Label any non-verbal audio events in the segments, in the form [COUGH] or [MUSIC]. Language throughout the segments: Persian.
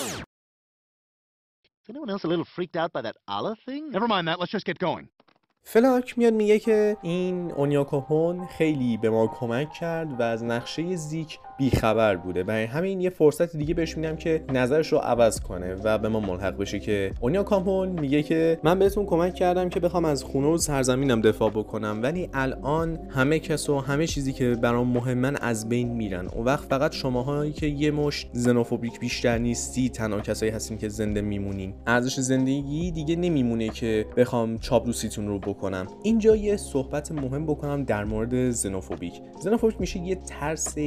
Is anyone else a little freaked out by that Yelena thing? Never mind that, let's just get going. فلاک میاد میگه که این اونیاکوپون خیلی به ما کمک کرد و از نقشه زیک بیخبر بوده. برای همین یه فرصت دیگه بهش میدم که نظرش رو عوض کنه و به ما ملحق بشه که اونیا کامپون میگه که من بهتون کمک کردم که بخوام از خونه و سرزمینم دفاع بکنم ولی الان همه کس و همه چیزی که برام مهمن از بین میرن. اون وقت فقط شماهایی که یه مشت xenophobic بیشتر نیستی تنها کسایی هستین که زنده میمونین. ارزش زندگی دیگه نمیمونه که بخوام چاپلوسیتون رو بکنم. اینجا یه صحبت مهم بکنم در مورد xenophobic. زنوفوبیک میشه یه ترس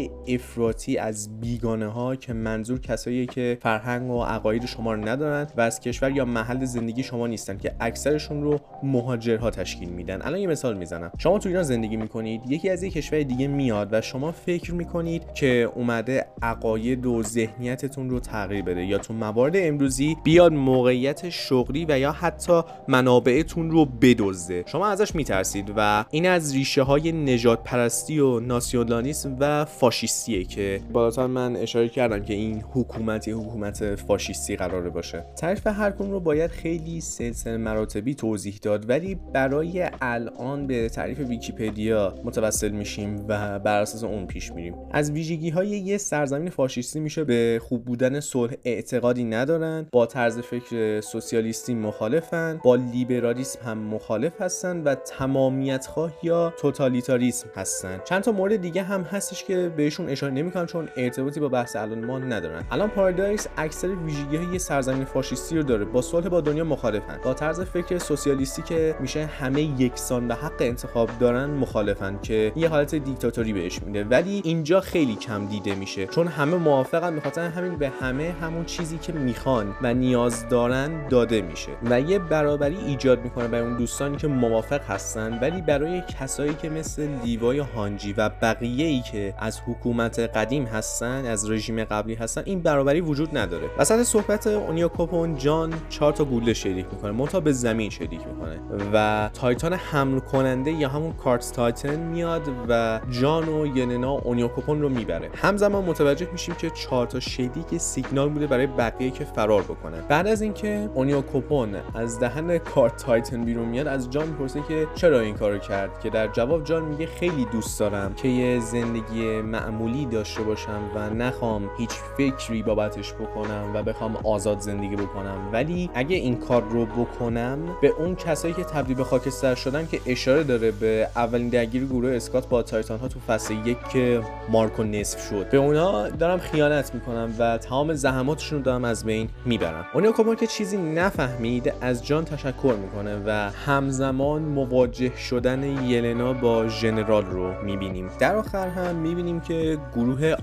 افراطی از بیگانه ها که منظور کسایی که فرهنگ و عقاید شما رو ندارن و از کشور یا محل زندگی شما نیستن که اکثرشون رو مهاجرها تشکیل میدن. الان یه مثال می‌زنم. شما تو ایران زندگی می‌کنید یکی از یک کشور دیگه میاد و شما فکر می‌کنید که اومده عقاید و ذهنیتتون رو تغییر بده یا تو موارد امروزی بیاد موقعیت شغلی و یا حتی منابعتون رو بدزده. شما ازش میترسید و این از ریشه های نجات پرستی و ناسیونالیسم و فاشیستیه که بالاتر من اشاره کردم که این حکومت یه حکومت فاشیستی قراره باشه. تعریف هر کدوم رو باید خیلی سلسله مراتبی توضیح داد ولی برای الان به تعریف ویکیپدیا متوسل میشیم و بر اساس اون پیش میریم. از ویژگی های یه سرزمین فاشیستی میشه به خوب بودن صلح اعتقادی ندارن با طرز فکر سوسیالیستی مخالفن با لیبرالیسم هم مخالف هستن و تمامیت خواه یا توتالیتاریسم هستن. چند تا مورد دیگه هم هستش که بهشون اشاره نمی‌کنم چون ارتباطی با بحث الان ما ندارن. الان پارادایس اکثر ویژگی های سرزمین فاشیستی رو داره. با صلح با دنیا مخالفن. با طرز فکر سوسیالیستی که میشه همه یکسان و حق انتخاب دارن مخالفن که یه حالت دیکتاتوری بهش میده. ولی اینجا خیلی کم دیده میشه. چون همه موافقن به همین به همه همون چیزی که می‌خوان و نیاز دارن داده میشه. و یه برابری ایجاد می‌کنه برای اون دوستانی که موافق هستن. ولی برای کسایی که مثل لیوای هانجی و بقیه ای که از حکومت قدیم هستن از رژیم قبلی هستن این برابری وجود نداره. وسط صحبت اونیا کوپون جان چهار تا گلوله شلیک می‌کنه منتها به زمین شلیک می‌کنه و تایتان حمل کننده یا همون Cart Titan میاد و جان و یلنا و اونیا کوپون رو می‌بره. همزمان متوجه میشیم که چهار تا شلیک سیگنال بوده برای بقیه که فرار بکنن. بعد از اینکه اونیا کوپون از دهن Cart Titan بیرون میاد از جان می‌پرسه که چرا این کارو کرد؟ که در جواب جان میگه خیلی دوست دارم که یه زندگی معمولی داشته باشم و نخوام هیچ فکری بابتش بکنم و بخوام آزاد زندگی بکنم. ولی اگه این کار رو بکنم به اون کسایی که تبدیل به خاکستر شدن که اشاره داره به اولین درگیری گروه اسکات با تایتان ها تو فصل یک که مارکو نصف شد. به اونا دارم خیانت می‌کنم و تمام زحماتشون رو دارم از بین می‌برم. اونیا که چیزی نفهمید از جان تشکر می‌کنه و همزمان مواجه شدن یلنا با ژنرال رو می‌بینیم. در آخر هم می‌بینیم که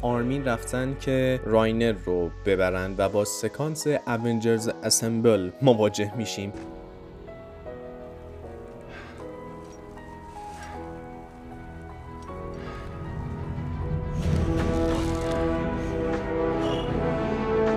آرمین رفتن که راینر رو ببرن و با سکانس Avengers assemble مواجه میشیم.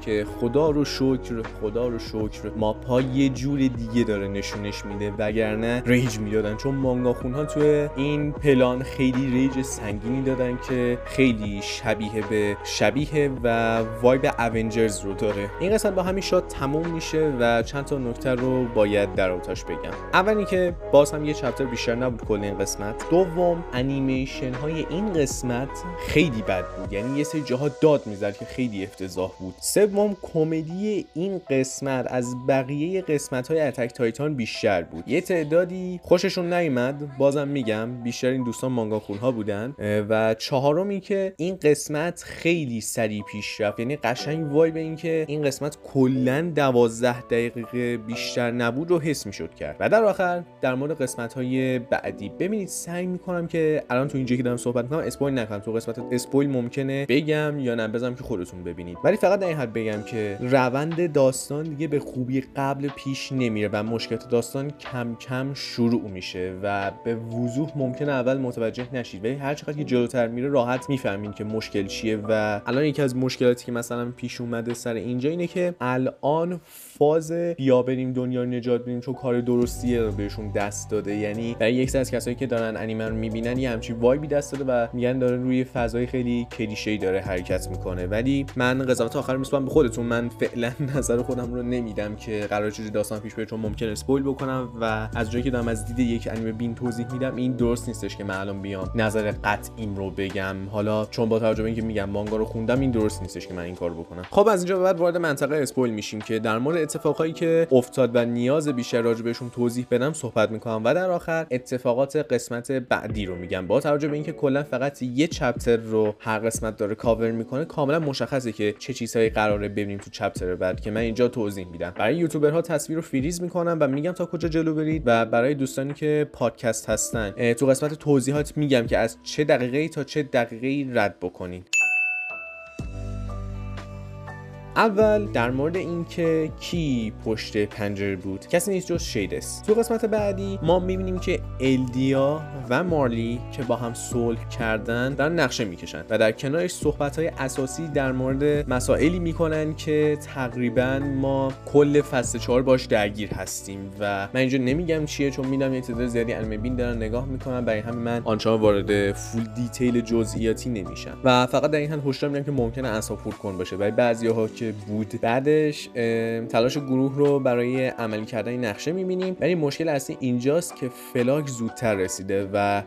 که خدا رو شکر خدا رو شکر. ماپا یه جور دیگه داره نشونش میده وگرنه rage می‌دادن. چون مانگا ها توی این پلان خیلی rage سنگینی دادن که خیلی شبیه به شبیه و vibe Avengers رو داره. این قسمت با همین shot تموم میشه و چند تا نکته رو باید در اوتاش بگم. اولی که باز هم یه chapter بیشتر نبود کل این قسمت. دوم انیمیشن های این قسمت خیلی بد بود. یعنی یه سری جاها داد می‌زد که خیلی افتضاح بود. سوم کمدی این قسمت از بقیه قسمت های اتک تایتان بیشتر بود. یه تعدادی خوششون نیومد بازم میگم بیشتر این دوستان مانگا ها بودن. و چهارمی که این قسمت خیلی سریع پیش رفت. یعنی قشنگ vibe این که این قسمت کلا دوازده دقیقه بیشتر نبود رو حس می‌شد کرد. و در آخر در مورد قسمت های بعدی. ببینید سعی می‌کنم که الان تو اینجا که دارم صحبت می‌کنم spoil نکنم. تو قسمت spoil ممکنه بگم یا نه بزنم که خودتون ببینید. ولی فقط در این حد بگم که روند داستان دیگه به خوبی قبل پیش نمیره و مشکلات داستان کم کم شروع میشه و به وضوح ممکنه اول متوجه نشید. ولی هر چقدر که جلوتر میره راحت می‌فهمین که مشکل چیه و الان یکی از مشکلاتی که مثلا پیش اومده سر اینجا اینه که الان فاز بیا بریم دنیا نجات بدیم چون کار درستیه رو بهشون دست داده. یعنی برای یک از کسایی که دارن انیمه رو می‌بینن یه همچین وایبی دست داده و میگن داره روی فضای خیلی کلیشه‌ای داره حرکت می‌کنه. ولی من قضاوت آخر میسپارم. خودتون من فعلا [LAUGHS] نظر خودم رو نمیدم که قرار چجوری داستان پیش بره چون ممکنه اسپویل بکنم و از جایی که دارم از دید یک انیمه بین توضیح میدم این درست نیستش که من الان بیام نظر قطعیم رو بگم. حالا چون با توجه به اینکه میگم مانگا رو خوندم این درست نیستش که من این کار بکنم. خب از اینجا به بعد وارد منطقه اسپویل میشیم که در مورد اتفاقایی که افتاد و نیاز بیشتر راجع بهشون توضیح بدم صحبت می‌کنم و در آخر اتفاقات قسمت بعدی رو میگم. با توجه به اینکه کلا فقط یه چپتر رو هر قسمت داره کاور می‌کنه کاملا مشخصه که چه چیزهایی قراره ببینیم تو چپتر بعد که من اینجا توضیح میدم. برای یوتیوبرها تصویر رو فریز می‌کنم و میگم تا کجا جلو برید و برای دوستانی که پادکست هستن تو قسمت توضیحات میگم که از چه دقیقه تا چه دقیقه رد بکنید. اول در مورد اینکه کی پشت پنجره بود کسی نیست جز شیدس. تو قسمت بعدی ما می‌بینیم که الدیا و مارلی که با هم صلح کردن در نقشه می‌کشن و در کنارش صحبت های اساسی در مورد مسائلی می‌کنن که تقریبا ما کل فصل 4 باش درگیر هستیم و من اینجا نمیگم چیه چون میدم یه تعداد زیادی انیمه بین دارن نگاه می‌کنن. برای همین من آنچنان وارد فول دیتیل جزئیاتی نمیشم. و فقط در این حال هشدار میدم که ممکنه اعصاب کن باشه. برای بعضی‌ها بود. بعدش تلاش گروه رو برای عملی کردن نقشه می‌بینیم. ولی مشکل اصلی اینجاست که فلاک زودتر رسیده و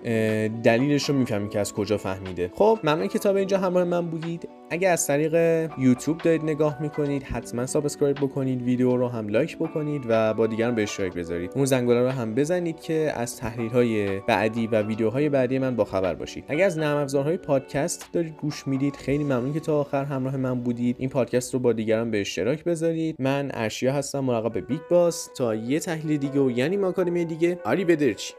دلیلش رو می‌فهمیم که از کجا فهمیده. خب ممنون که تا به اینجا همراه من بودید. اگه از طریق یوتیوب دارید نگاه می‌کنید حتما subscribe بکنید ویدیو رو هم لایک بکنید و با دیگران به اشتراک بذارید. اون زنگوله رو هم بزنید که از تحلیل های بعدی و ویدیوهای بعدی من با خبر باشید. اگر از نرم افزارهای پادکست دارید گوش می‌دید خیلی ممنون که تا آخر همراه من بودید. این پادکست رو با دیگران به اشتراک بذارید. من ارشیا هستم مراقب Big Boss تا یه تحلیل دیگه و یه انیماکادمی دیگه. arrivederci.